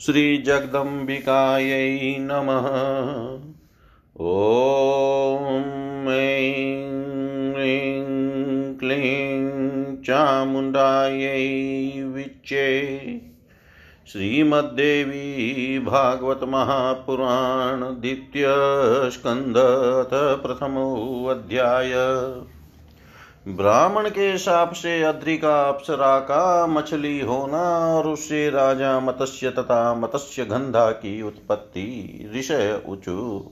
श्रीजगदम्बिकायै नमः। ॐ ऐं क्लीं चामुण्डायै विच्चे श्रीमद्देवी भागवत महापुराण द्वितीयस्कन्धत प्रथमोऽध्याय। ब्राह्मण के साप से अद्रिका अप्सरा का मछली होना और उससे राजा मत्स्य तथा मत्स्य गंधा की उत्पत्ति। ऋषय ऊचु।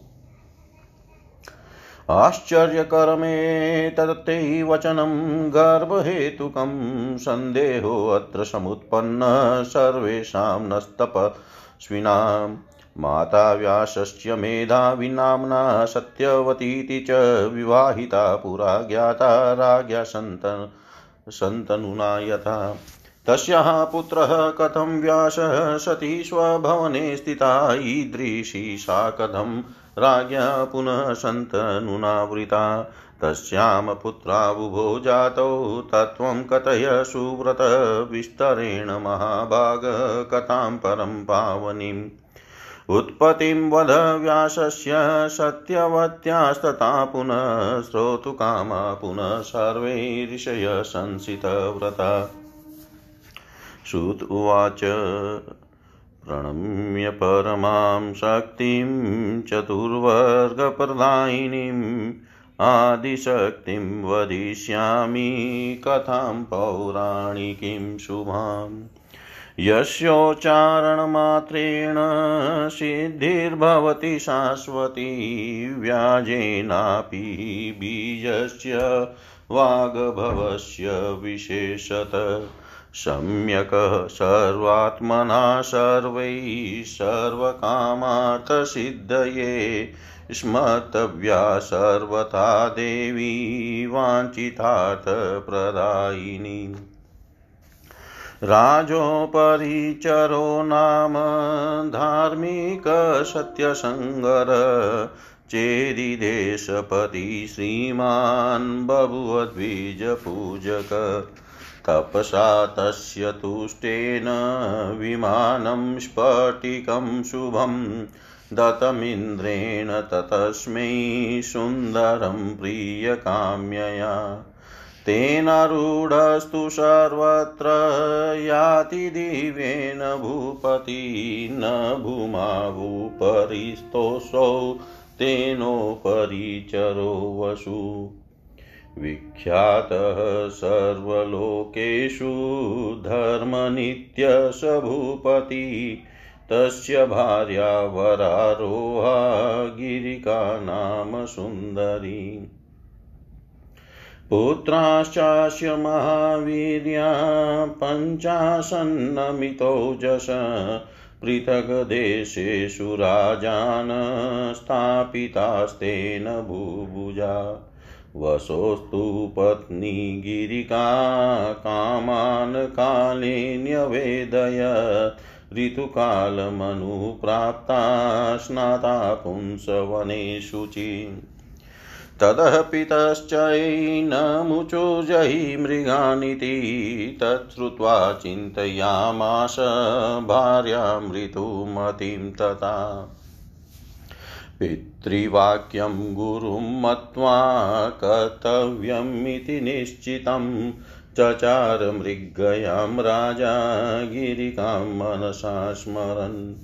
आश्चर्यकरमे तत्ते वचनं गर्भहेतुकं सन्देहोऽत्र समुत्पन्न सर्वेषां नस्तपस्विनाम् माता व्यासस्य मेधाविनाम्ना सत्यवतीति च विवाहिता पुरा ज्ञाता राज्ञा सन्तन सन्तनुना यथा। तस्याः पुत्रः कथं व्यासः सती स्वभवने स्थिता? ईदृशी सा कथं? राज्ञा पुनः सन्तनुनावृता तस्यां पुत्राबुभो जातौ, तत्त्वं कथय सुव्रतविस्तरेण महाभाग कथां परं पावनीम्। उत्पत्तिं वद व्यासस्य सत्यवत्यास्तथा पुनः श्रोतुकामा पुनः सर्वे ऋषय संसितव्रता। श्रुत उवाच, प्रणम्य परमां शक्तिं चतुर्वर्गप्रदायिनीम् आदिशक्तिं वदिष्यामि कथां पौराणिकीं शुभाम्। यस्योच्चारणमात्रेण सिद्धिर्भवति शाश्वती व्याजेनापि बीजस्य वाग्भवस्य विशेषत। सम्यक् सर्वात्मना सर्वैः सर्वकामार्थसिद्धये स्मर्तव्या सर्वथा देवी वाञ्छितार्थप्रदायिनी राजोपरिचरो नाम धार्मिकसत्यसङ्गर चेदिदेशपति श्रीमान् बभुवद्विजपूजक तपसा तस्य तुष्टेन विमानं स्फटिकं शुभं, दत्तमिन्द्रेण ततस्मै सुन्दरं प्रियकाम्यया। तेनारूढस्तु सर्वत्र याति दिव्येन भूपति न भूमा भूपरिस्तोऽसौ तेनोपरिचरो वसु। विख्यातः सर्वलोकेषु धर्मनित्यस भूपति, तस्य भार्या वरारोहा गिरिका नाम सुन्दरी। पुत्राश्चास्य महावीर्या पञ्चाशन्नमितौजस पृथग्देशेषु राजान् स्थापितास्तेन भूभुजा। वसोस्तु पत्नी गिरिका कामान् काले न्यवेदयत् ऋतुकालमनुप्राप्ता स्नाता पुंसवने शुचि ततः पितश्चैनमुचो जहि मृगानिति तच्छ्रुत्वा चिन्तयामास भार्यामृतुमतिं तथा। पितृवाक्यं गुरुं मत्वा कर्तव्यमिति निश्चितं चचार मृगयां राजा गिरिकां मनसा स्मरन्।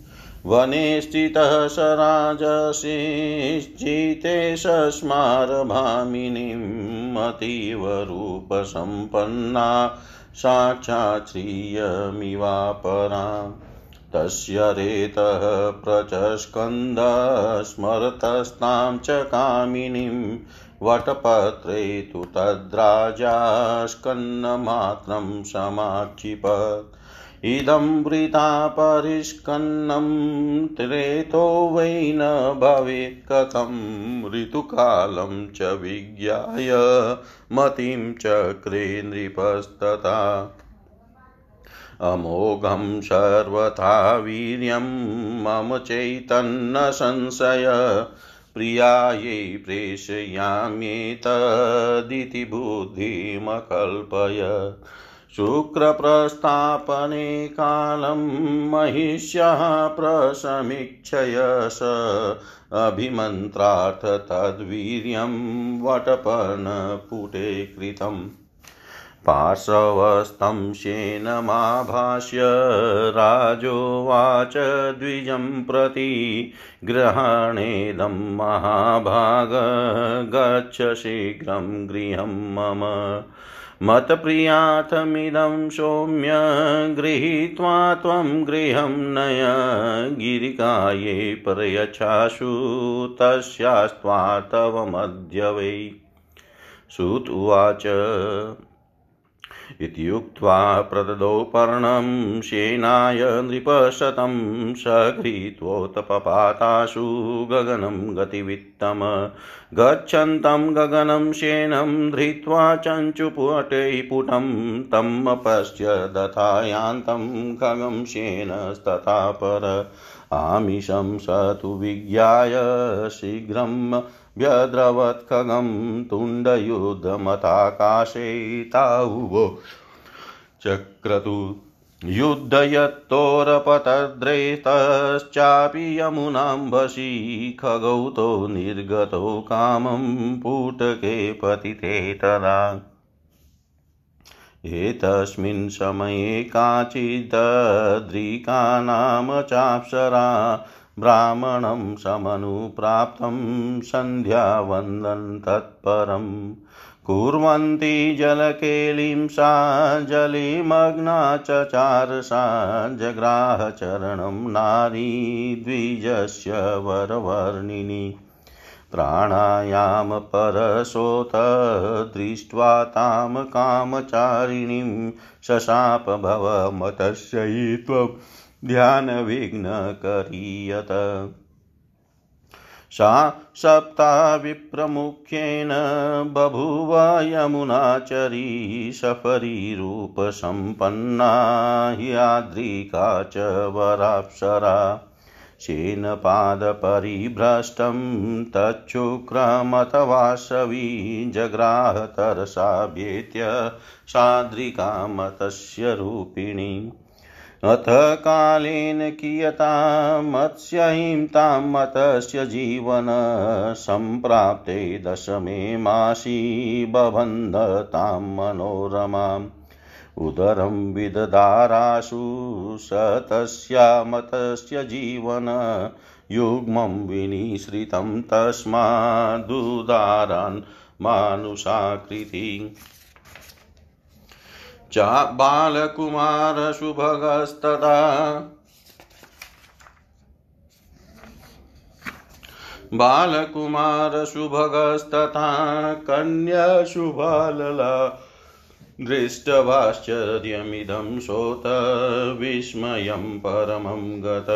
वने स्थितः स राजसिश्चिते सस्मारभामिनीम् अतीव रूपसम्पन्ना साक्षात् श्रियमिवापराम् तस्य रेतः प्रचस्कन्द स्मरतस्तां च कामिनीं वटपत्रे तु तद्राजास्कन्नमात्रं समाक्षिपत्। इदं वृता परिष्कन्नं, त्रेतो वै न भवेत् कथं ऋतुकालं च विज्ञाय मतिं चक्रे नृपस्तथा। अमोघं सर्वथा वीर्यं, मम चैतन्न संशय, प्रियायै प्रेषयाम्येतदिति बुद्धिमकल्पय। शुक्रप्रस्थापने कालं महिष्यः प्रसमीक्षय स अभिमन्त्रार्थ तद्वीर्यं वटपर्णपुटे कृतम्। पार्श्वस्तं शेनमाभाष्य राजोवाच द्विजं प्रति ग्रहणेदं महाभाग गच्छ शीघ्रं गृहं मम मत्प्रियाथमिदं सौम्य गृहीत्वा त्वं गृहं नय गिरिकाये प्रयच्छासु तस्यास्त्वा तव मध्य वै। श्रुत उवाच। इत्युक्त्वा प्रददौ पर्णं शेनाय नृपशतं सघ्रीत्वोत्पपाताशु गगनं गतिवित्तम। गच्छन्तं गगनं शेनं धृत्वा चञ्चुपुटैः पुटं तमपश्य दथायान्तं खगं शेनस्तथा पर। आमिषं स तु विज्ञाय शीघ्रं व्यद्रवत्खगं तुण्डयुद्धमताकाशे तावुवो। चक्रतु युद्धयत्तोरपतद्रेतश्चापि यमुनाम्बसी खगौतो निर्गतो कामं पूटके पतिते तदा एतस्मिन् समये काचिदद्रिका नाम चाप्सरा ब्राह्मणं समनुप्राप्तं सन्ध्यावन्दन् तत्परम् कुर्वन्ति जलकेलिं सा जलिमग्ना चचार सा जग्राहचरणं नारी द्विजस्य वरवर्णिनी प्राणायामपरशोथ दृष्ट्वा तां कामचारिणीं शशाप भवमतस्यै त्वं ध्यानविघ्नकरीयत सा सप्ता विप्रमुख्येन बभूव यमुनाचरी सफरीरूपसम्पन्ना ह्याद्रिका च वराप्सरा। शेनपादपरिभ्रष्टं तच्छुक्रमतवासवी जग्राहतरसाभ्येत्य साद्रिकामतस्य रूपिणी। अथ कालेन कियता मत्स्यैं तां मतस्य जीवन सम्प्राप्ते दशमे मासी बबन्ध तां मनोरमाम्। उदरं विदधारासु स तस्यामतस्य जीवन, युग्मं विनिश्रितं तस्मादुदारान् मानुषाकृति च बालकुमारशुभगस्तदा बालकुमारशुभगस्तथा कन्याशुभालला दृष्टवाश्चर्यमिदं सोत विस्मयं परमं गत।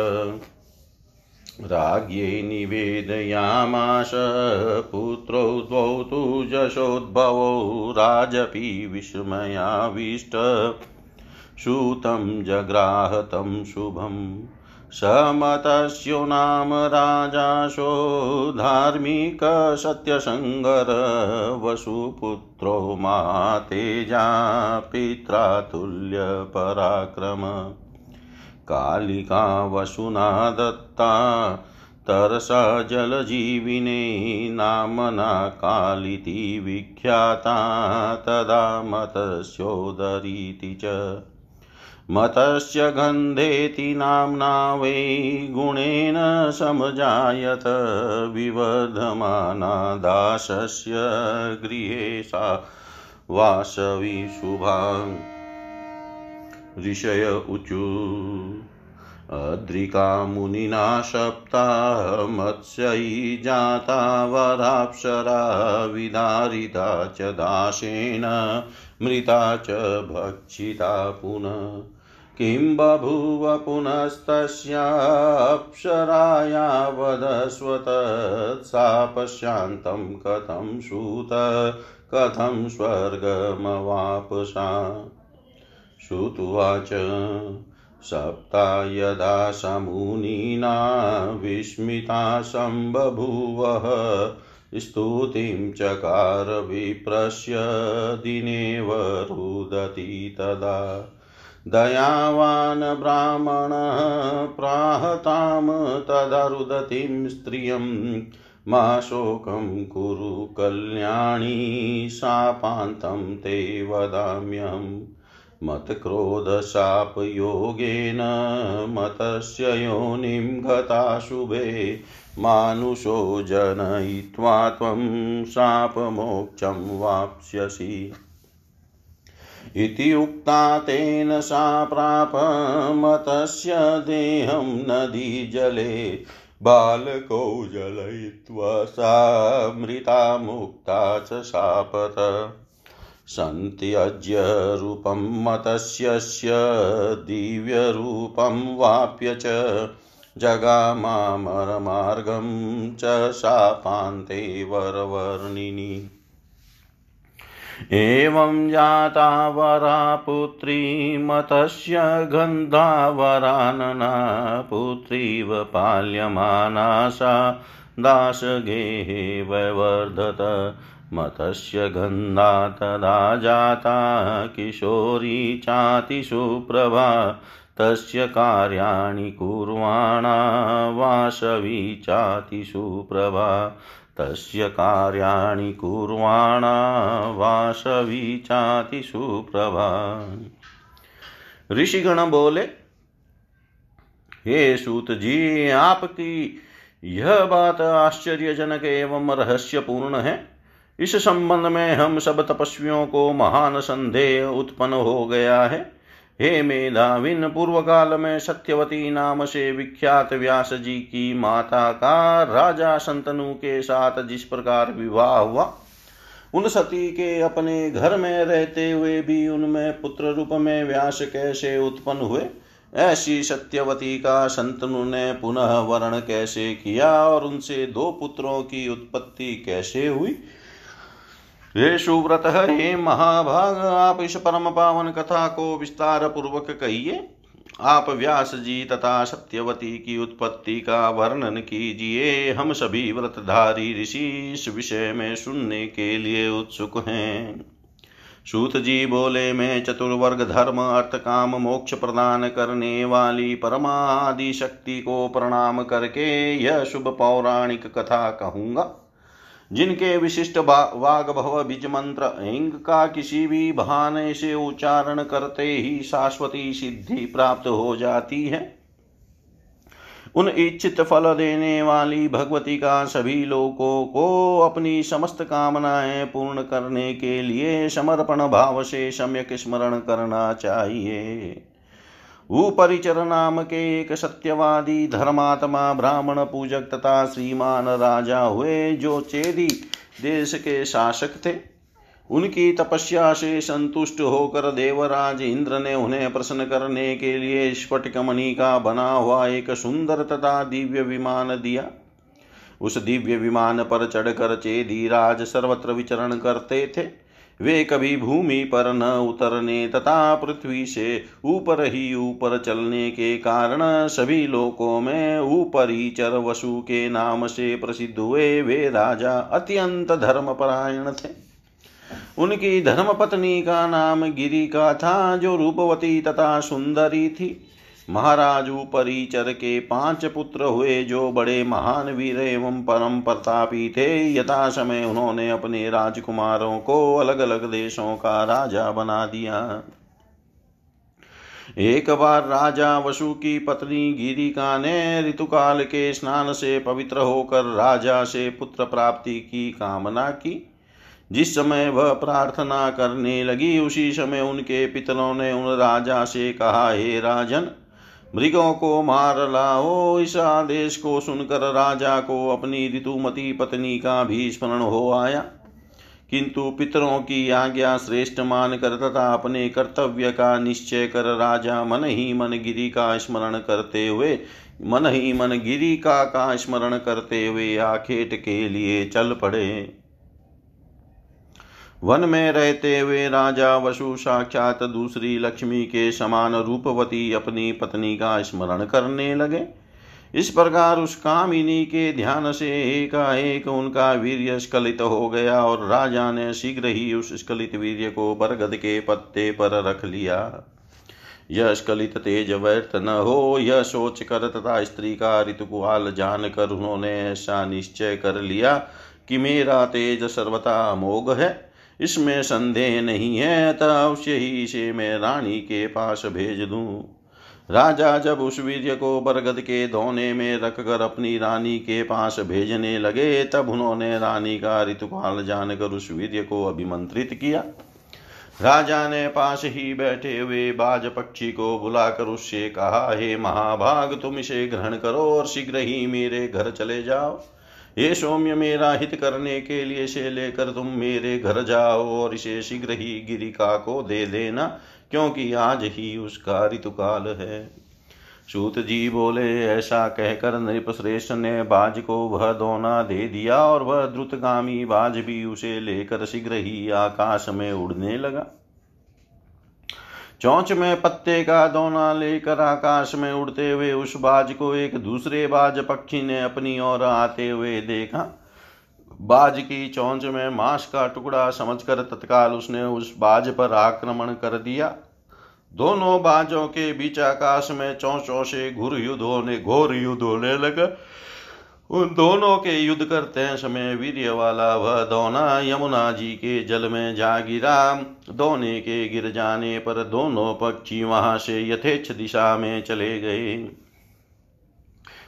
राज्ञे निवेदयामास पुत्रौ द्वौ तु जशोद्भवौ, राजपि विस्मयाविष्ट। सूतं जग्राहतं शुभम् समतस्यो नाम राजाशो धार्मिकसत्यसङ्गर वसुपुत्रो मातेजा, पित्रा तुल्यपराक्रम। कालिका वसुना दत्ता, तरसा जलजीविने नामना कालिति विख्याता, तदा मतस्योदरीति च। मतस्य गन्धेति नाम्ना वै गुणेन समजायत, विवर्धमाना दासस्य गृहे सा वासवी शुभा ऋषय ऊचु अद्रिका मुनिना सप्ता, मत्स्यै जाता वराप्सरा विदारिता च दासेन, मृता च भक्षिता पुनः। किं बभूव पुनस्तस्याप्सराया वदस्वत, सा पश्यान्तं कथं सूत कथं स्वर्गमवापसा। श्रुत्वाच। सप्ता यदा समुनीना विस्मिता सम्बभूवः। स्तुतिं चकार विप्रस्य दिनेव रुदति तदा। दयावान् ब्राह्मणः प्राहतां तदा रुदतीं स्त्रियं। मा शोकं कुरु कल्याणी शापान्तं ते वदाम्यहम्। मतक्रोधशापयोगेन मतस्य योनिं गता शुभे मानुषो जनयित्वा त्वं शापमोक्षं वाप्स्यसि। इति उक्ता तेन सा प्राप मतस्य देहं नदीजले बालकौ जलयित्वा सा मृता मुक्ता च शापत। सन्त्यज्य रूपं मतस्यस्य दिव्यरूपं वाप्य च जगामामरमार्गं च शापान्ते वरवर्णिनि। एवं जाता वरा पुत्री मतस्य गन्धावरानना पुत्रीव पाल्यमाना सा दासगेहे वैवर्धत मतस्य गन्धा तदा जाता किशोरी चातिसुप्रभा तस्य कार्याणि कुर्वाणा वासवी चातिसुप्रभा तस्य कार्याणि कुर्वाणा वासवी चातिसुप्रभा ऋषिगण बोले, हे सूत जी, आपकी यह बात आश्चर्यजनक एवं रहस्यपूर्ण है। इस संबंध में हम सब तपस्वियों को महान संदेह उत्पन्न हो गया है। हे मेधाविन पूर्व काल में सत्यवती नाम से विख्यात व्यास जी की माता का राजा संतनु के साथ जिस प्रकार विवाह हुआ, उन सती के अपने घर में रहते हुए भी उनमें पुत्र रूप में व्यास कैसे उत्पन्न हुए, ऐसी सत्यवती का संतनु ने पुनः वर्ण कैसे किया और उनसे दो पुत्रों की उत्पत्ति कैसे हुई हे सुव्रत हे महाभाग, आप इस परम पावन कथा को विस्तार पूर्वक कहिए। आप व्यास जी तथा सत्यवती की उत्पत्ति का वर्णन कीजिए। हम सभी व्रतधारी ऋषि इस विषय में सुनने के लिए उत्सुक हैं। सूत जी बोले, मैं चतुर्वर्ग धर्म, अर्थ काम, मोक्ष प्रदान करने वाली परमादि शक्ति को प्रणाम करके यह शुभ पौराणिक कथा कहूँगा। जिनके विशिष्ट वाग भव बीज मंत्र हिंग का किसी भी बहाने से उच्चारण करते ही शाश्वती सिद्धि प्राप्त हो जाती है। उन इच्छित फल देने वाली भगवती का सभी लोगों को अपनी समस्त कामनाएँ पूर्ण करने के लिए समर्पण भाव से सम्यक स्मरण करना चाहिए। उपरिचर नाम के एक सत्यवादी धर्मात्मा ब्राह्मण पूजक तथा श्रीमान राजा हुए जो चेदी देश के शासक थे। उनकी तपस्या से संतुष्ट होकर देवराज इंद्र ने उन्हें प्रसन्न करने के लिए स्फटिकमणि का बना हुआ एक सुंदर तथा दिव्य विमान दिया। उस दिव्य विमान पर चढ़कर चेदी राज सर्वत्र विचरण करते थे। वे कभी भूमि पर न उतरने तथा पृथ्वी से ऊपर ही ऊपर चलने के कारण सभी लोकों में ऊपरी चर वसु के नाम से प्रसिद्ध हुए वे राजा अत्यंत धर्मपरायण थे। उनकी धर्म पत्नी का नाम गिरी का था, जो रूपवती तथा सुंदरी थी। महाराज परिचर के पाँच पुत्र हुए जो बड़े महान वीर एवं परम प्रतापी थे। यथा समय उन्होंने अपने राजकुमारों को अलग अलग देशों का राजा बना दिया। एक बार राजा वसु की पत्नी गिरिका ने ऋतुकाल के स्नान से पवित्र होकर राजा से पुत्र प्राप्ति की कामना की। जिस समय वह प्रार्थना करने लगी, उसी समय उनके पितरों ने उन राजा से कहा, हे राजन मृगों को मार लाओ, इस आदेश को सुनकर राजा को अपनी ऋतुमती पत्नी का भी स्मरण हो आया। किंतु पितरों की आज्ञा श्रेष्ठ मान कर तथा अपने कर्तव्य का निश्चय कर राजा मन ही मन गिरी का स्मरण करते हुए, मन ही मन गिरी का का स्मरण करते हुए आखेट के लिए चल पड़े। वन में रहते हुए राजा वसु साक्षात दूसरी लक्ष्मी के समान रूपवती अपनी पत्नी का स्मरण करने लगे। इस प्रकार उस कामिनी के ध्यान से एकाएक उनका वीर्य स्खलित हो गया और राजा ने शीघ्र ही उस स्खलित वीर्य को बरगद के पत्ते पर रख लिया। यह स्खलित तेज व्यर्थ न हो, यह सोच कर तथा स्त्री का ऋतुकुआल जान कर उन्होंने ऐसा निश्चय कर लिया कि मेरा तेज सर्वथा अमोघ है। इसमें संदेह नहीं है अतः अवश्य ही इसे मैं रानी के पास भेज दूँ। राजा जब उस वीर्य को बरगद के धोने में रखकर अपनी रानी के पास भेजने लगे, तब उन्होंने रानी का ऋतुकाल जानकर उस वीर्य को अभिमंत्रित किया। राजा ने पास ही बैठे हुए बाज पक्षी को बुलाकर उससे कहा, हे महाभाग, तुम इसे ग्रहण करो और शीघ्र ही मेरे घर चले जाओ। ये सौम्य मेरा हित करने के लिए इसे लेकर तुम मेरे घर जाओ और इसे शीघ्र ही गिरिका को दे देना, क्योंकि आज ही उसका ऋतुकाल है। सूत जी बोले, ऐसा कहकर नृपश्रेष्ठ ने बाज को वह दोना दे दिया और वह द्रुतगामी बाज भी उसे लेकर शीघ्र ही आकाश में उड़ने लगा। चौंच में पत्ते का दोना लेकर आकाश में उड़ते हुए उस बाज को एक दूसरे बाज पक्षी ने अपनी ओर आते हुए देखा। बाज की चौंच में मांस का टुकड़ा समझकर तत्काल उसने उस बाज पर आक्रमण कर दिया। दोनों बाजों के बीच आकाश में चौचों से घुर युद्ध होने घोर युद्ध होने लगा उन दोनों के युद्ध करते समय वीर्य वाला वह दोना यमुना जी के जल में जा गिरा। दोने के गिर जाने पर दोनों पक्षी वहाँ से यथेच्छ दिशा में चले गए।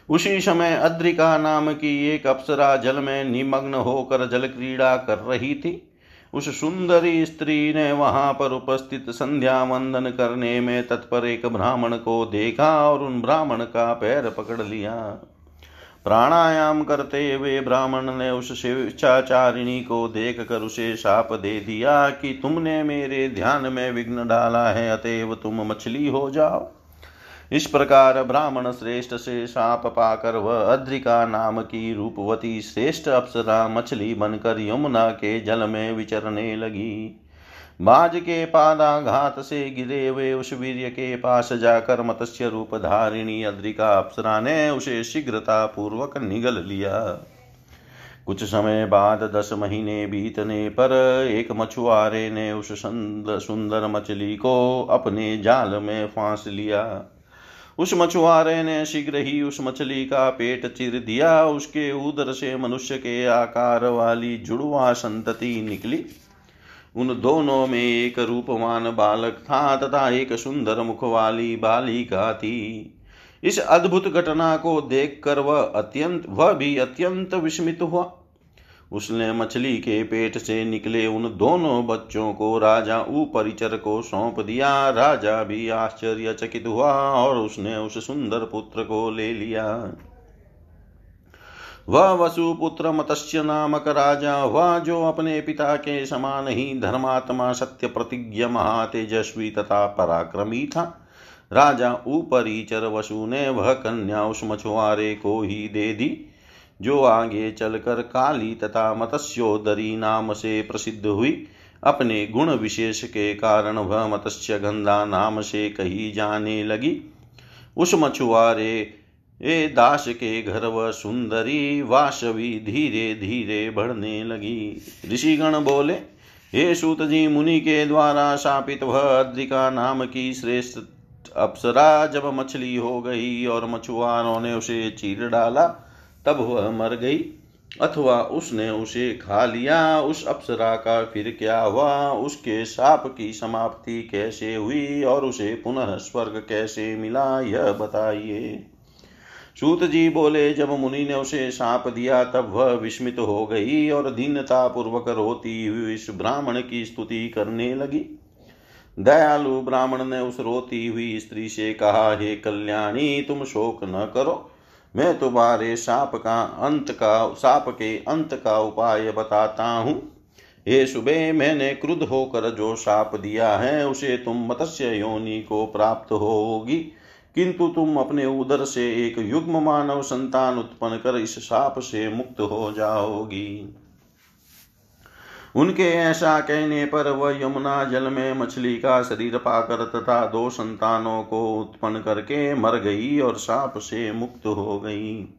उसी समय अद्रिका नाम की एक अप्सरा जल में निमग्न होकर जल क्रीड़ा कर रही थी। उस सुंदरी स्त्री ने वहाँ पर उपस्थित संध्या वंदन करने में तत्पर एक ब्राह्मण को देखा और उन ब्राह्मण का पैर पकड़ लिया। प्राणायाम करते हुए ब्राह्मण ने उस शिवचाचारिणी को देख कर उसे शाप दे दिया कि तुमने मेरे ध्यान में विघ्न डाला है, अतएव तुम मछली हो जाओ। इस प्रकार ब्राह्मण श्रेष्ठ से शाप पाकर वह अद्रिका नाम की रूपवती श्रेष्ठ अप्सरा मछली बनकर यमुना के जल में विचरने लगी। बाज के पादाघात से गिरे हुए उस वीर्य के पास जाकर मत्स्य रूप धारिणी अद्रिका अप्सरा ने उसे शीघ्रता पूर्वक निगल लिया। कुछ समय बाद दस महीने बीतने पर एक मछुआरे ने उस सुंदर मछली को अपने जाल में फांस लिया। उस मछुआरे ने शीघ्र ही उस मछली का पेट चिर दिया। उसके उदर से मनुष्य के आकार वाली जुड़वा संतति निकली। उन दोनों में एक रूपवान बालक था तथा एक सुंदर मुख वाली बालिका थी। इस अद्भुत घटना को देखकर वह अत्यंत, वह भी अत्यंत विस्मित हुआ। उसने मछली के पेट से निकले उन दोनों बच्चों को राजा ऊपरिचर को सौंप दिया। राजा भी आश्चर्यचकित हुआ और उसने उस सुंदर पुत्र को ले लिया। वह वसुपुत्र मत्स्य नामक राजा वह जो अपने पिता के समान ही धर्मात्मा सत्य प्रतिज्ञ महातेजस्वी तथा पराक्रमी था। राजा ऊपरीचर वसु ने वह कन्या उस मछुआरे को ही दे दी, जो आगे चलकर काली तथा मत्स्योदरी नाम से प्रसिद्ध हुई। अपने गुण विशेष के कारण वह मत्स्य गंधा नाम से कही जाने लगी। उस मछुआरे ए दास के घर व सुंदरी वासवी धीरे धीरे बढ़ने लगी। ऋषिगण बोले, हे सूत जी मुनि के द्वारा शापित वह अद्रिका नाम की श्रेष्ठ अप्सरा जब मछली हो गई और मछुआरों ने उसे चीर डाला, तब वह मर गई। अथवा उसने उसे खा लिया। उस अप्सरा का फिर क्या हुआ? उसके साप की समाप्ति कैसे हुई और उसे पुनः स्वर्ग कैसे मिला, यह बताइए। सूत जी बोले, जब मुनि ने उसे साप दिया, तब वह विस्मित हो गई और दीनता पूर्वक रोती हुई इस ब्राह्मण की स्तुति करने लगी। दयालु ब्राह्मण ने उस रोती हुई स्त्री से कहा, हे कल्याणी, तुम शोक न करो। मैं तुम्हारे साप का अंत का, साप के अंत का उपाय बताता हूँ। हे सुबह मैंने क्रुद्ध होकर जो साप दिया है, उसे तुम मत्स्य योनि को प्राप्त होगी। किंतु तुम अपने उदर से एक युग्म मानव संतान उत्पन्न कर इस साप से मुक्त हो जाओगी। उनके ऐसा कहने पर वह यमुना जल में मछली का शरीर पाकर तथा दो संतानों को उत्पन्न करके मर गई और साप से मुक्त हो गई।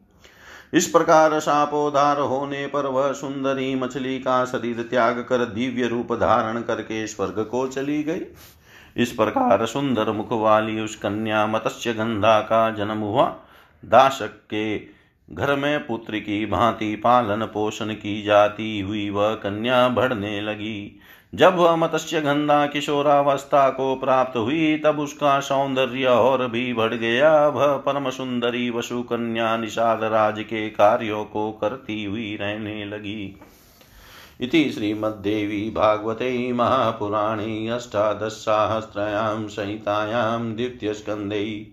इस प्रकार सापोधार होने पर वह सुंदरी मछली का शरीर त्याग कर दिव्य रूप धारण करके स्वर्ग को चली गई। इस प्रकार सुंदर मुख वाली उस कन्या मत्स्य गंधा का जन्म हुआ। दासक के घर में पुत्र की भांति पालन पोषण की जाती हुई वह कन्या बढ़ने लगी। जब वह मत्स्य गंधा किशोरावस्था को प्राप्त हुई, तब उसका सौंदर्य और भी बढ़ गया। वह परम सुंदरी वसु कन्या निषाद राज के कार्यों को करती हुई रहने लगी। इति श्रीमद्देवी भागवते महापुराणे अष्टादशसाहस्रयां संहितायां द्वितीयस्कन्धे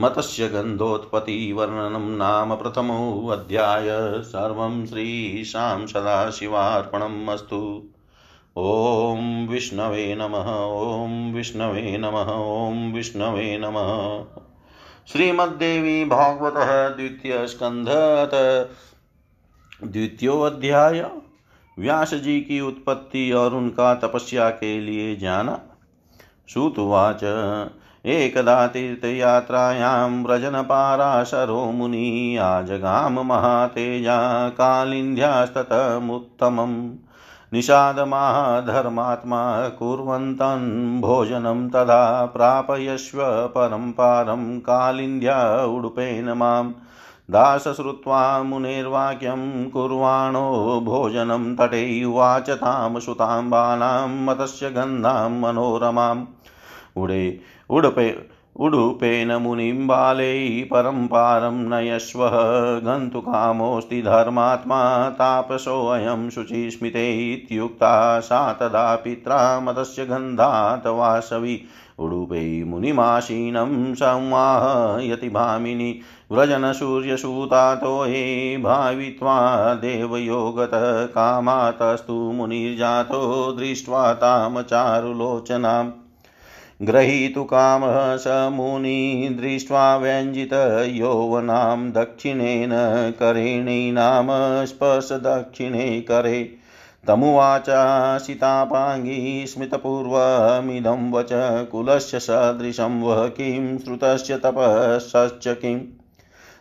मत्स्यगन्धोत्पत्तिवर्णनं नाम प्रथमोऽध्याय सर्वं श्रीशां सदाशिवार्पणम् अस्तु। ॐ विष्णवे नमः, ॐ विष्णवे नमः, ॐ विष्णवे नमः। श्रीमद्देवी भागवतः द्वितीयस्कन्ध द्वितीयोऽध्याय। व्यास जी की उत्पत्ति और उनका तपस्या के लिए जाना। श्रुतुवाच एकदा तीर्थयात्रायां व्रजनपाराशरो मुनि आजगाम महातेजा कालिन्द्यास्ततमुत्तमम् निषादमाधर्मात्मा कुर्वन्तं भोजनं तदा प्रापयस्व परं पारं कालिन्द्या उडुपेन माम्। दास श्रुत्वा मुनेर्वाक्यं कुर्वाणो भोजनं तटे उवाच तां सुतां बालां मतस्य गन्धां मनोरमाम्। उडे, उडपे, उडुपेन मुनिं बालै परं पारं नयस्वः गन्तुकामोऽस्ति धर्मात्मा तापसोऽयं शुचिस्मिते इत्युक्ता सा तदा पित्रा मतस्य गन्धात् वासवि। उडुपे मुनिमासीनं संवाहयति भामिनी। व्रजनसूर्यसूतातो हे भावित्वा देवयोगतः कामातस्तु मुनिर्जातो दृष्ट्वा तां चारुलोचनाम् ग्रहीतु कामः स मुनि दृष्ट्वा व्यञ्जितयौवनां दक्षिणेन करेणीनाम स्पर्शदक्षिणे करे। तमुवाचासितापाङ्गी स्मितपूर्वमिदं वच कुलस्य सदृशं वः किं, श्रुतस्य तपःश्च किम्।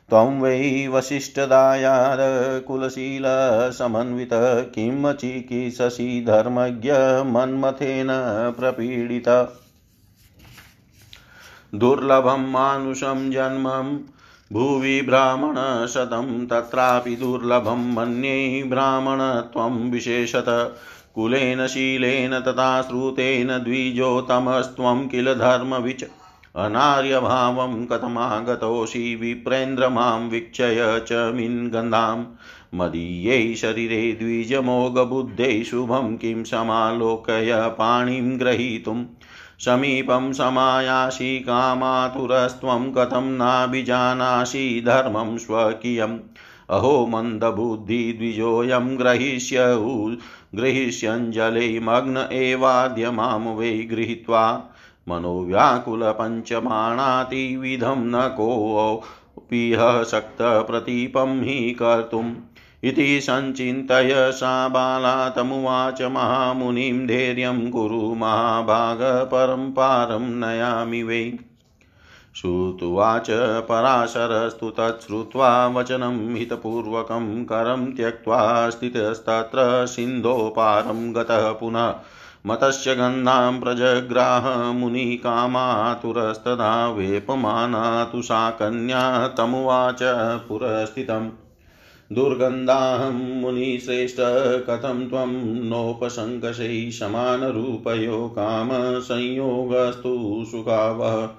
त्वं वै वसिष्ठदायारकुलशीलसमन्वित किं चिकित्ससि धर्मज्ञ मन्मथेन प्रपीडित। दुर्लभं मानुषं जन्मं भुवि ब्राह्मणशतं तत्रापि दुर्लभं मन्ये ब्राह्मणत्वं विशेषत। कुलेन शीलेन तथा श्रुतेन द्विजोतमस्त्वं किल धर्मविच अनार्यभावं कथमागतोषि विप्रेन्द्र माँ वीक्षय च मिन् गन्धां मदीयै शरीरे द्विजमोघबुद्धै शुभं किं समालोकय पाणिं ग्रहीतुम् समीपं समायासि कामातुरस्त्वं कथं नाभिजानासि धर्मं स्वकीयम्। अहो मन्दबुद्धिद्विजोऽयं ग्रहीष्य गृहीष्यञ्जले मग्न एवाद्य माँ वै गृहीत्वा। मनोव्याकुलपञ्चमाणातिविधं न कोऽपिह शक्तप्रतीपं हि कर्तुम्। इति सञ्चिन्तय सा बाला तमुवाच महामुनिं धैर्यं कुरु महाभागपरं पारं नयामि वै। श्रुत्वाच पराशरस्तु तच्छ्रुत्वा वचनं हितपूर्वकं करं त्यक्त्वा स्थितस्तत्र सिन्धोपारं गतः पुनः। मतस्य गन्धां प्रजग्राह मुनिकामातुरस्तदा वेपमाना तु सा कन्या तमुवाच पुरस्थितम्। दुर्गन्धाहं मुनिश्रेष्ठ कथं त्वं नोपसङ्कषै समानरूपयो कामसंयोगस्तु सुखावः।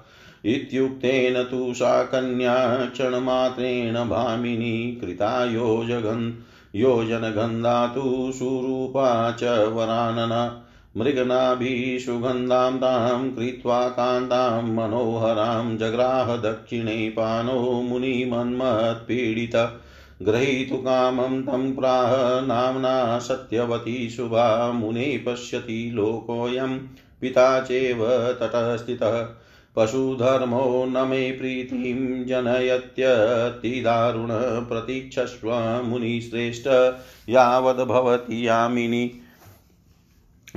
इत्युक्तेन तु सा कन्या क्षणमात्रेण भामिनी कृता योजगन्। योजनगन्धा तु सुरूपा च वरानना। मृगनाभिसुगन्धां तां कृत्वा कान्तां मनोहरां जग्राह दक्षिणे पानो मुनिमन्मत्पीडित। ग्रहीतु कामं तं प्राह नाम्ना सत्यवती शुभा, मुने पश्यति लोकोऽयं पिता चैव तटस्थितः। पशुधर्मो न मे प्रीतिं जनयत्यतिदारुण प्रतीक्षस्व मुनिश्रेष्ठ यावद्भवति यामिनी।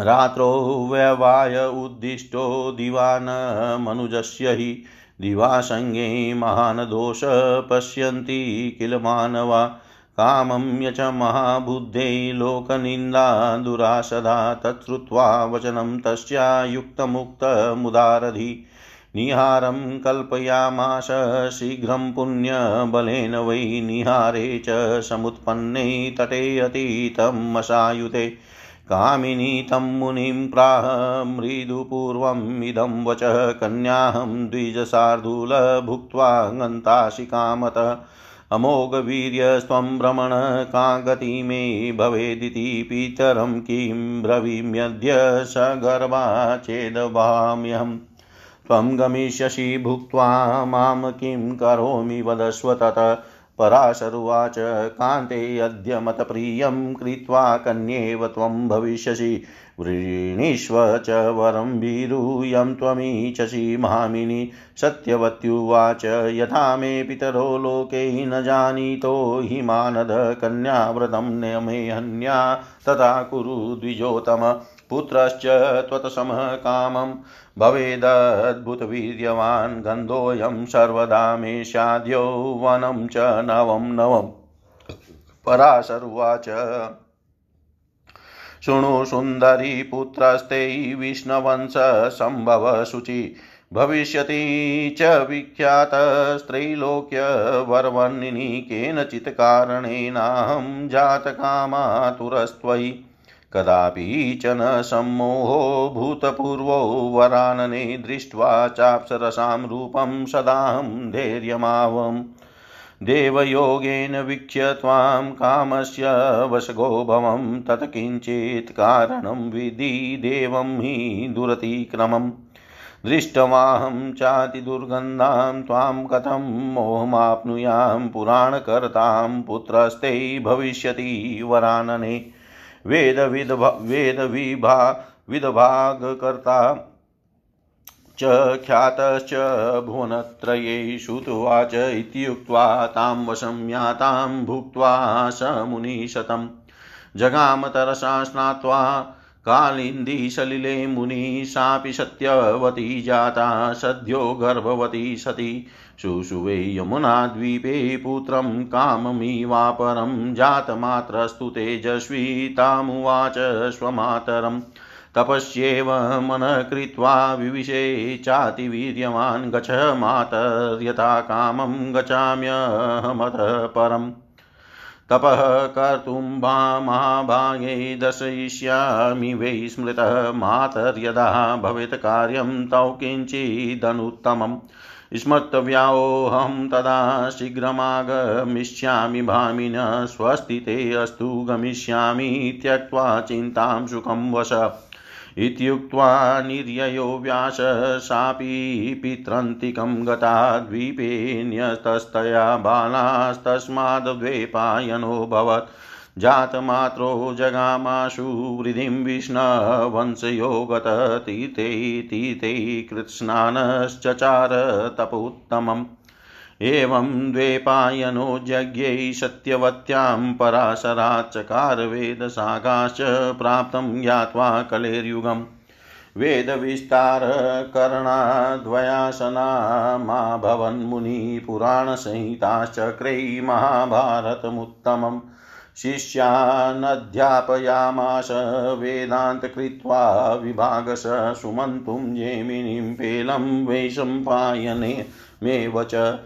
रात्रौ व्यवाय उद्दिष्टो दिवानमनुजस्य हि दिवासङ्गे महान् दोष पश्यन्ति किल मानवा। कामं यच महाबुद्धे लोकनिन्दा दुरासदा। तच्छ्रुत्वा वचनं तस्या युक्तमुक्तमुदारधि निहारं कल्पयामास शीघ्रं पुण्यबलेन वै निहारे च समुत्पन्ने तटे अतीतम् असायुते कामिनी तं मुनिं प्राह मृदुपूर्वम् इदं वचः कन्याहं द्विजशार्दूल भुक्त्वा गन्तासि कामतः अमोघवीर्यस्त्वं भ्रमण का गति मे भवेदिति पितरं किं ब्रवीम्यद्य सगर्भा चेदभाम्यहम् त्वं गमिष्यसि भुक्त्वा माँ किं करोमि वदस्व तत पराशरुवाच कान्ते अद्य मतप्रियं कृत्वा कन्येव त्वं भविष्यसि। वृणीष्व च वरं वीरूयं त्वमीचसि मामिनि। सत्यवत्युवाच, यथा मे पितरो लोके न जानीतो हि मानद कन्याव्रतं न मे हन्या तथा कुरु द्विजोतम। पुत्रश्च त्वत्समः कामं भवेदद्भुतवीर्यवान् गन्धोऽयं सर्वदा मे स्याद्यो वनं च नवं नवम् पराशरुवाच। शृणु सुन्दरी पुत्रस्ते विष्णवंशसम्भव शुचि। भविष्यति च विख्यातस्त्रैलोक्यवर्वर्णिनि केनचित् कारणेनाहं जातकामातुरस्त्वयि। कदापि च न सम्मोहो भूतपूर्वो वरानने दृष्ट्वा चाप्सरसां रूपं सदाहं धैर्यमावम् देवयोगेन वीक्ष्य त्वां कामस्य वशगो भवं तत् किञ्चित् कारणं विधि देवं हि दुरतिक्रमम् दृष्टवाहं चातिदुर्गन्धां त्वां कथं मोहमाप्नुयां, पुराणकर्तां पुत्रस्ते भविष्यति वरानने। वेदविद्भा, वेदविभा, विदभागकर्ता च ख्यातश्च भुवनत्रये श्रुत्वाच इत्युक्त्वा तां वशं यातां भुक्त्वा स मुनिशतं। जगाम तरसा स्नात्वा कालिन्दीसलिले मुनि सापि सत्यवती जाता, सद्यो गर्भवती सती। शुशुवे यमुनाद्वीपे पुत्रं काममीवापरं, जातमात्रस्तु तेजस्वी तामुवाच स्वमातरम् तपस्येव मनः कृत्वा विविशे चातिवीर्यवान् गच मातर्यथा कामं गच्छाम्यहमतः परम्। तपः कर्तुं महाभागे दर्शयिष्यामि वै स्मृतः मातर्यदा भवेत् कार्यं तौ किञ्चिदनुत्तमम्। स्मर्तव्याोऽहं तदा शीघ्रमागमिष्यामि भामिन स्वस्ति अस्तु गमिष्यामि त्यक्त्वा चिन्तां सुखं वश। इत्युक्त्वा निर्ययो व्यास सापि पित्रन्तिकं गता द्वीपे न्यतस्तया बालास्तस्माद्द्वैपायनोऽभवत् जातमात्रो जगामाशु वृद्धिं विष्णवंशयो गततीते तीते कृत्स्नानश्चचार तपोत्तमम्। एवं द्वेपायनो यज्ञै सत्यवत्यां पराशराच्चकार वेदशाखाश्च प्राप्तं ज्ञात्वा कलेर्युगम्। वेदविस्तारकरणाद्वयासनामाभवन्मुनिपुराणसंहिताश्चक्रै महाभारतमुत्तमम्। शिष्यानध्यापयामास वेदान्त कृत्वा विभागस सुमन्तुं जेमिनीं पेलं वैशम्पायने मेव च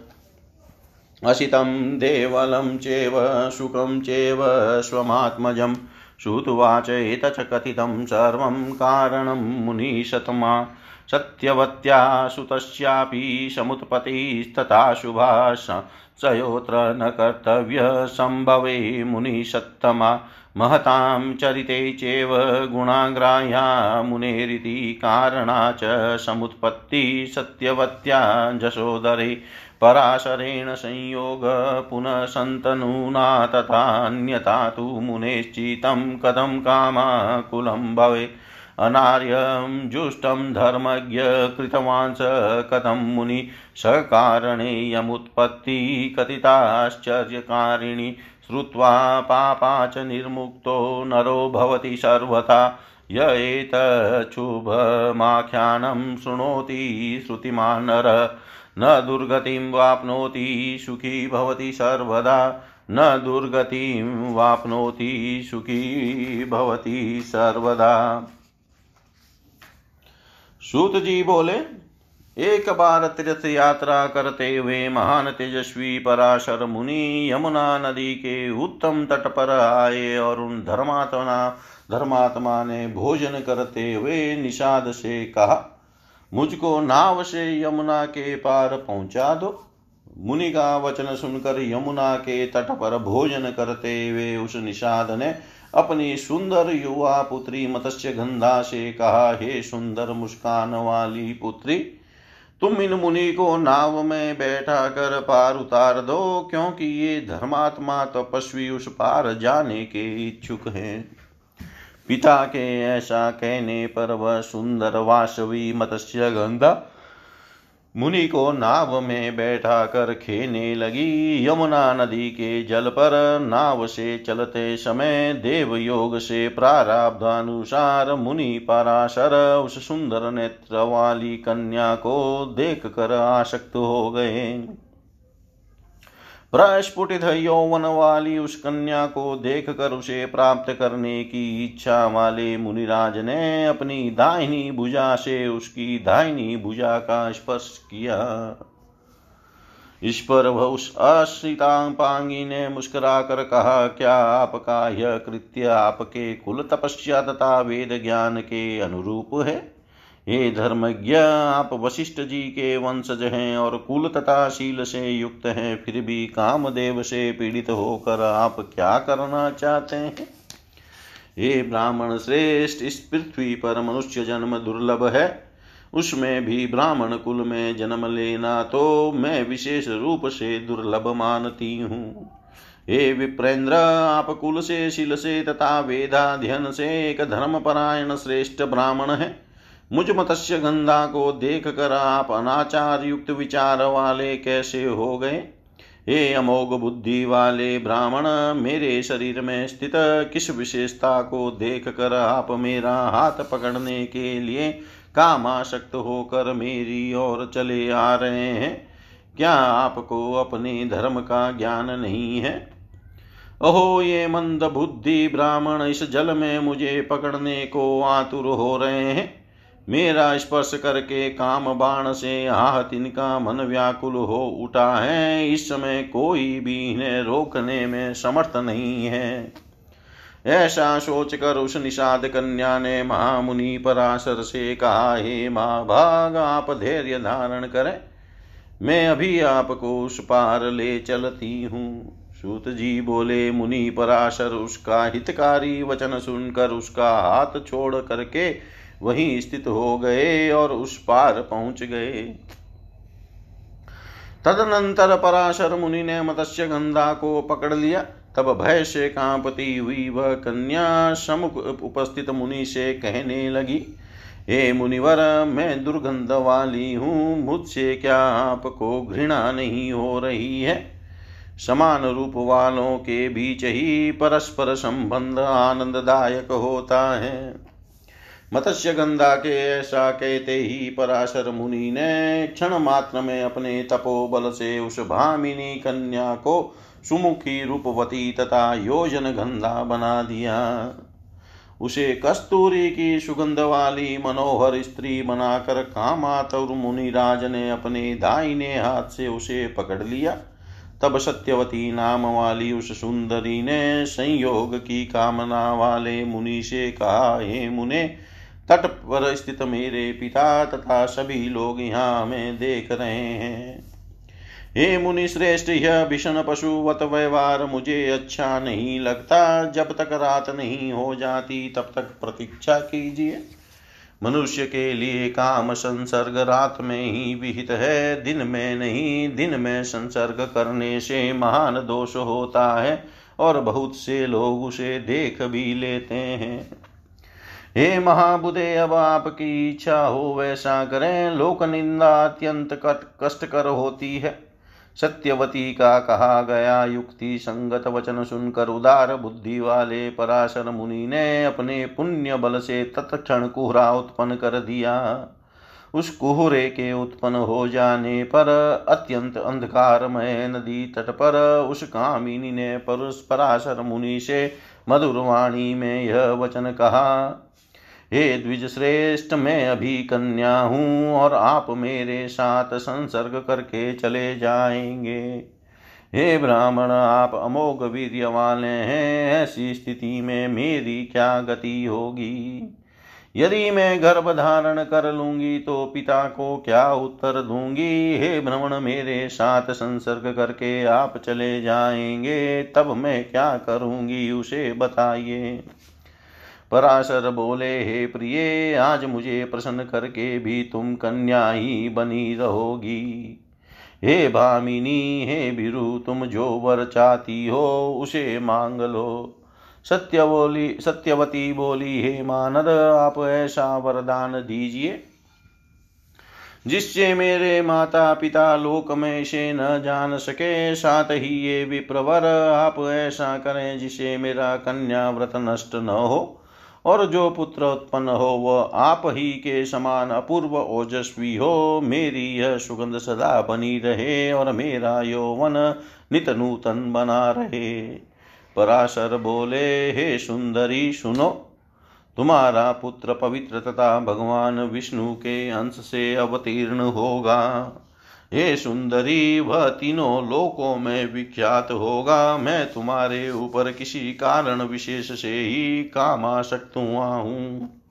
असितं देवलं चेव शुकं चेव स्वमात्मजम् श्रुत्वाच एतच कथितं सर्वं कारणं मुनिशतमा। सत्यवत्या सुतस्यापि समुत्पत्तिस्तथा शुभा सयोत्र न कर्तव्यसम्भवे मुनिषत्तमा महतां चरिते चेव गुणाग्राह्या मुनेरिति कारणा च समुत्पत्ति सत्यवत्या जशोदरे पराशरेण संयोग पुनः सन्तनूना तथान्यथा तु मुनेश्चितं कथं कामाकुलं भवे। अनार्यं जुष्टं धर्मज्ञ कृतवान् स कथं मुनि सकारणे यमुत्पत्ति कथिताश्चर्यकारिणि श्रुत्वा पापा च निर्मुक्तो नरो भवति सर्वथा। य एतच्छुभमाख्यानं शृणोति श्रुतिमान् नर न दुर्गतिं वाप्नोति सुखी भवति सर्वदा। न दुर्गतिं वाप्नोति सुखी भवति सर्वदा। सूत जी बोले, एक बार तीर्थ यात्रा करते हुए महान तेजस्वी पराशर मुनि यमुना नदी के उत्तम तट पर आए और उन धर्मात्मा धर्मात्मा ने भोजन करते हुए निषाद से कहा मुझको नाव से यमुना के पार पहुँचा दो। मुनि का वचन सुनकर यमुना के तट पर भोजन करते हुए उस निषाद ने अपनी सुंदर युवा पुत्री मत्स्य गंधा से कहा, हे सुंदर मुस्कान वाली पुत्री, तुम इन मुनि को नाव में बैठा कर पार उतार दो, क्योंकि ये धर्मात्मा तपस्वी उस पार जाने के इच्छुक हैं। पिता के ऐसा कहने पर वह सुंदर वासवी मत्स्य गंधा मुनि को नाव में बैठा कर खेने लगी। यमुना नदी के जल पर नाव से चलते समय देव योग से प्रारब्धानुसार मुनि पराशर उस सुंदर नेत्र वाली कन्या को देख कर आसक्त हो गए। प्रस्फुटित यौवन वाली उस कन्या को देख कर उसे प्राप्त करने की इच्छा वाले मुनिराज ने अपनी दाहिनी भुजा से उसकी दाहिनी भुजा का स्पर्श किया। इस पर वह उस अश्रितांपांगी ने मुस्कुरा कर कहा, क्या आपका यह कृत्य आपके कुल तपस्या तथा वेद ज्ञान के अनुरूप है? हे धर्मज्ञ आप वशिष्ठ जी के वंशज हैं और कुल तथा शील से युक्त हैं, फिर भी कामदेव से पीड़ित होकर आप क्या करना चाहते हैं? ये ब्राह्मण श्रेष्ठ, इस पृथ्वी पर मनुष्य जन्म दुर्लभ है। उसमें भी ब्राह्मण कुल में जन्म लेना तो मैं विशेष रूप से दुर्लभ मानती हूँ। हे विप्रेंद्र, आप कुल से, शिल से तथा वेदाध्यन से एक धर्मपरायण श्रेष्ठ ब्राह्मण है। मुझ मत्स्य गंधा को देख कर आप अनाचार युक्त विचार वाले कैसे हो गए? हे अमोघ बुद्धि वाले ब्राह्मण, मेरे शरीर में स्थित किस विशेषता को देख कर आप मेरा हाथ पकड़ने के लिए कामाशक्त होकर मेरी ओर चले आ रहे हैं? क्या आपको अपने धर्म का ज्ञान नहीं है? अहो ये मंद बुद्धि ब्राह्मण, इस जल में मुझे पकड़ने को आतुर हो रहे हैं। मेरा स्पर्श करके काम बाण से आह इनका मन व्याकुल हो उठा है। इस समय कोई भी इन्हें रोकने में समर्थ नहीं है। ऐसा सोचकर उस निषाद कन्या ने महा महामुनि पराशर से कहा, हे माँ, भाग, आप धैर्य धारण करें। मैं अभी आपको उस पार ले चलती हूँ। सूत जी बोले, मुनि पराशर उसका हितकारी वचन सुनकर उसका हाथ छोड़ करके वहीं स्थित हो गए और उस पार पहुँच गए। तदनंतर पराशर मुनि ने मत्स्य गंधा को पकड़ लिया। तब भय से कांपती हुई वह कन्या समुख उपस्थित मुनि से कहने लगी, हे मुनिवर, मैं दुर्गंध वाली हूँ, मुझसे क्या आपको घृणा नहीं हो रही है? समान रूप वालों के बीच ही परस्पर संबंध आनंददायक होता है। मत्स्य गंधा के ऐसा कहते ही पराशर मुनि ने क्षण मात्र में अपने तपोबल से उस भामिनी कन्या को सुमुखी रूपवती तथा योजन गंधा बना दिया। उसे कस्तूरी की सुगंध वाली मनोहर स्त्री बनाकर कामातुर मुनिराज ने अपने दाहिने हाथ से उसे पकड़ लिया। तब सत्यवती नाम वाली उस सुंदरी ने संयोग की कामना वाले मुनि से कहा, हे मुने तट पर स्थित मेरे पिता तथा सभी लोग यहाँ हमें देख रहे हैं। हे मुनि श्रेष्ठ, यह भीषण पशुवत व्यवहार मुझे अच्छा नहीं लगता। जब तक रात नहीं हो जाती, तब तक प्रतीक्षा कीजिए। मनुष्य के लिए काम संसर्ग रात में ही विहित है। दिन में नहीं, दिन में संसर्ग करने से महान दोष होता है और बहुत से लोग उसे देख भी लेते हैं। हे महाबुदे, अब आपकी इच्छा हो वैसा करें। लोक निंदा अत्यंत कष्टकर होती है। सत्यवती का कहा गया युक्ति संगत वचन सुनकर उदार बुद्धि वाले पराशर मुनि ने अपने पुण्य बल से तत्क्षण कुहरा उत्पन्न कर दिया। उस कुहरे के उत्पन्न हो जाने पर अत्यंत अंधकारमय नदी तट पर उस कामिनी ने परुष पराशर मुनि से मधुरवाणी में यह वचन कहा हे द्विज श्रेष्ठ मैं अभी कन्या हूँ और आप मेरे साथ संसर्ग करके चले जाएँगे। हे ब्राह्मण, आप अमोघ वीर्य वाले हैं, ऐसी स्थिति में मेरी क्या गति होगी? यदि मैं गर्भ धारण कर लूँगी तो पिता को क्या उत्तर दूँगी? हे भ्रमण, मेरे साथ संसर्ग करके आप चले जाएँगे, तब मैं क्या करूँगी, उसे बताइए। पराशर बोले, हे प्रिय, आज मुझे प्रसन्न करके भी तुम कन्या ही बनी रहोगी। हे भामिनी, हे बिरु तुम जो वर चाहती हो उसे मांग लो। सत्य बोली, सत्यवती बोली, हे मानद आप ऐसा वरदान दीजिए, जिससे मेरे माता पिता लोक में से न जान सके। साथ ही ये विप्रवर, आप ऐसा करें जिसे मेरा कन्या व्रत नष्ट न हो। और जो पुत्र उत्पन्न हो, वह आप ही के समान अपूर्व ओजस्वी हो। मेरी यह सुगंध सदा बनी रहे और मेरा यौवन नित नूतन बना रहे। पराशर बोले, हे सुंदरी, सुनो। तुम्हारा पुत्र पवित्र तथा भगवान विष्णु के अंश से अवतीर्ण होगा। हे सुंदरी, वह तीनों लोकों में विख्यात होगा। मैं तुम्हारे ऊपर किसी कारण विशेष से ही कामाशक्त हुआ हूँ।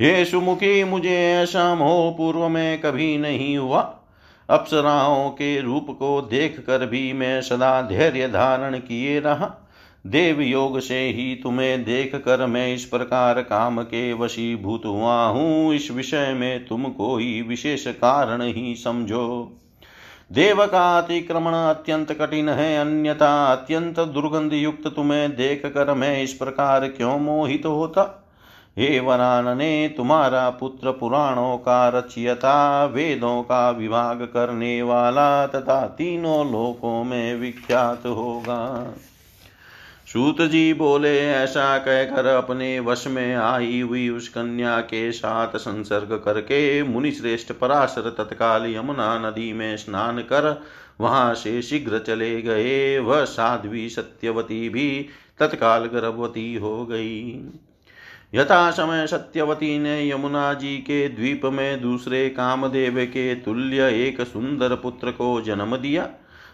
हे सुमुखी, मुझे ऐसा मोह पूर्व में कभी नहीं हुआ। अप्सराओं के रूप को देख कर भी मैं सदा धैर्य धारण किए रहा। देव योग से ही तुम्हें देख कर मैं इस प्रकार काम के वशीभूत हुआ हूँ। इस विषय में तुम कोई विशेष कारण ही समझो। देव का अतिक्रमण अत्यंत कठिन है, अन्यथा अत्यंत दुर्गंध युक्त तुम्हें देख कर मैं इस प्रकार क्यों मोहित तो होता? हे वरान ने तुम्हारा पुत्र पुराणों का रचयता, वेदों का विभाग करने वाला तथा तीनों लोकों में विख्यात होगा। सूत जी बोले, ऐसा कहकर अपने वश में आई हुई उस कन्या के साथ संसर्ग करके मुनि श्रेष्ठ पराशर तत्काल यमुना नदी में स्नान कर वहाँ से शीघ्र चले गए। वह साध्वी सत्यवती भी तत्काल गर्भवती हो गई। यथा समय सत्यवती ने यमुना जी के द्वीप में दूसरे कामदेव के तुल्य एक सुंदर पुत्र को जन्म दिया।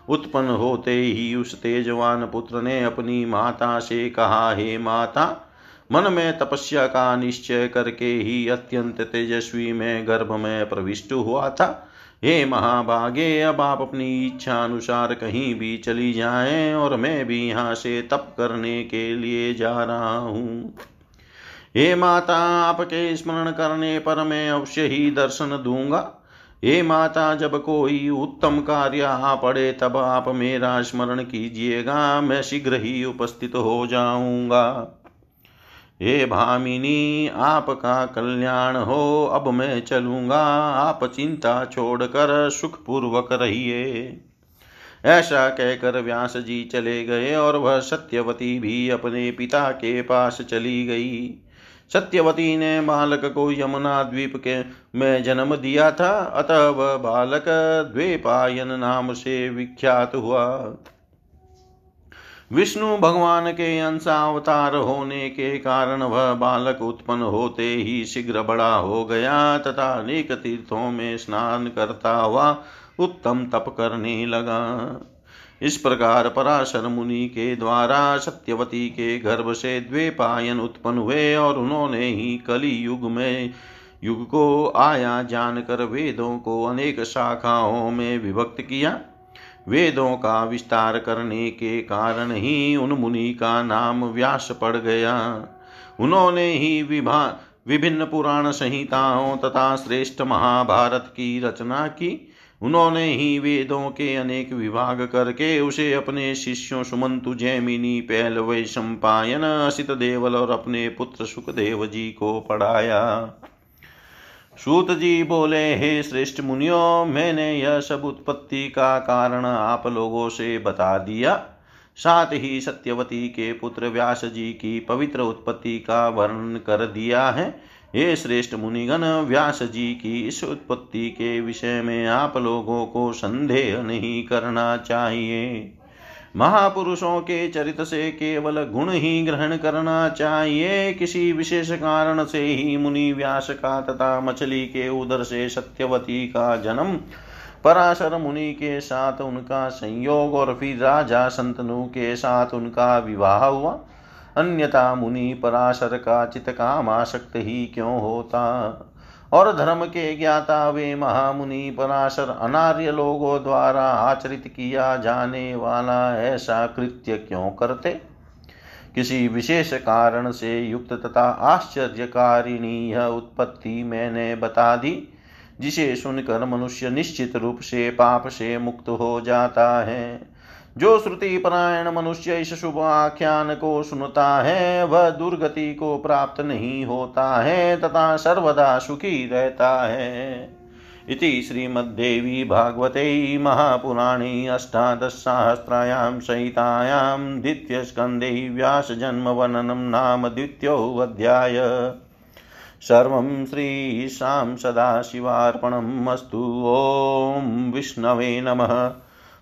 उत्पन्न होते ही उस तेजवान पुत्र ने अपनी माता से कहा, हे माता, मन में तपस्या का निश्चय करके ही अत्यंत तेजस्वी में गर्भ में प्रविष्ट हुआ था। हे महाभागे, अब आप अपनी इच्छा अनुसार कहीं भी चली जाएँ और मैं भी यहाँ से तप करने के लिए जा रहा हूँ। हे माता, आपके स्मरण करने पर मैं अवश्य ही दर्शन दूँगा। हे माता, जब कोई उत्तम कार्य आ पड़े, तब आप मेरा स्मरण कीजिएगा। मैं शीघ्र ही उपस्थित हो जाऊँगा। हे भामिनी, आपका कल्याण हो, अब मैं चलूँगा। आप चिंता छोड़कर सुखपूर्वक रहिए। ऐसा कहकर व्यास जी चले गए और वह सत्यवती भी अपने पिता के पास चली गई। सत्यवती ने बालक को यमुना द्वीप के में जन्म दिया था। अतः वह बालक द्वेपायन नाम से विख्यात हुआ। विष्णु भगवान के अंशावतार होने के कारण वह बालक उत्पन्न होते ही शीघ्र बड़ा हो गया तथा अनेक तीर्थों में स्नान करता हुआ उत्तम तप करने लगा। इस प्रकार पराशर मुनि के द्वारा सत्यवती के गर्भ से द्वेपायन उत्पन्न हुए और उन्होंने ही कली युग में, युग को आया जानकर वेदों को अनेक शाखाओं में विभक्त किया। वेदों का विस्तार करने के कारण ही उन मुनि का नाम व्यास पड़ गया। उन्होंने ही विभा, विभिन्न पुराण संहिताओं तथा श्रेष्ठ महाभारत की रचना की। उन्होंने ही वेदों के अनेक विभाग करके उसे अपने शिष्यों सुमंतु जैमिनी पहलवे सम्पायन असित देवल और अपने पुत्र सुखदेव जी को पढ़ाया। सूत जी बोले, हे श्रेष्ठ मुनियो, मैंने यह सब उत्पत्ति का कारण आप लोगों से बता दिया। साथ ही सत्यवती के पुत्र व्यास जी की पवित्र उत्पत्ति का वर्णन कर दिया है। हे श्रेष्ठ मुनिगण व्यास जी की इस उत्पत्ति के विषय में आप लोगों को संदेह नहीं करना चाहिए। महापुरुषों के चरित्र से केवल गुण ही ग्रहण करना चाहिए। किसी विशेष कारण से ही मुनि व्यास का तथा मछली के उदर से सत्यवती का जन्म, पराशर मुनि के साथ उनका संयोग और फिर राजा संतनु के साथ उनका विवाह हुआ। अन्यथा मुनि पराशर का चित काम आसक्त ही क्यों होता? और धर्म के ज्ञाता वे महामुनि पराशर अनार्य लोगों द्वारा आचरित किया जाने वाला ऐसा कृत्य क्यों करते? किसी विशेष कारण से युक्त तथा आश्चर्यकारिणी यह उत्पत्ति मैंने बता दी, जिसे सुनकर मनुष्य निश्चित रूप से पाप से मुक्त हो जाता है। जो श्रुति परायण मनुष्य इस शुभ आख्यान को सुनता है, वह दुर्गति को प्राप्त नहीं होता है, तथा सर्वदा सुखी रहता है। इति श्रीमद्देवी भागवते महापुराणे अष्टादशसाहस्रायां सहितायां द्वितीयस्कन्धे व्यासजन्मवर्णनं नाम द्वितीयोऽध्याय। सर्वं श्रीशां सदाशिवार्पणम् अस्तु, ॐ विष्णवे नमः।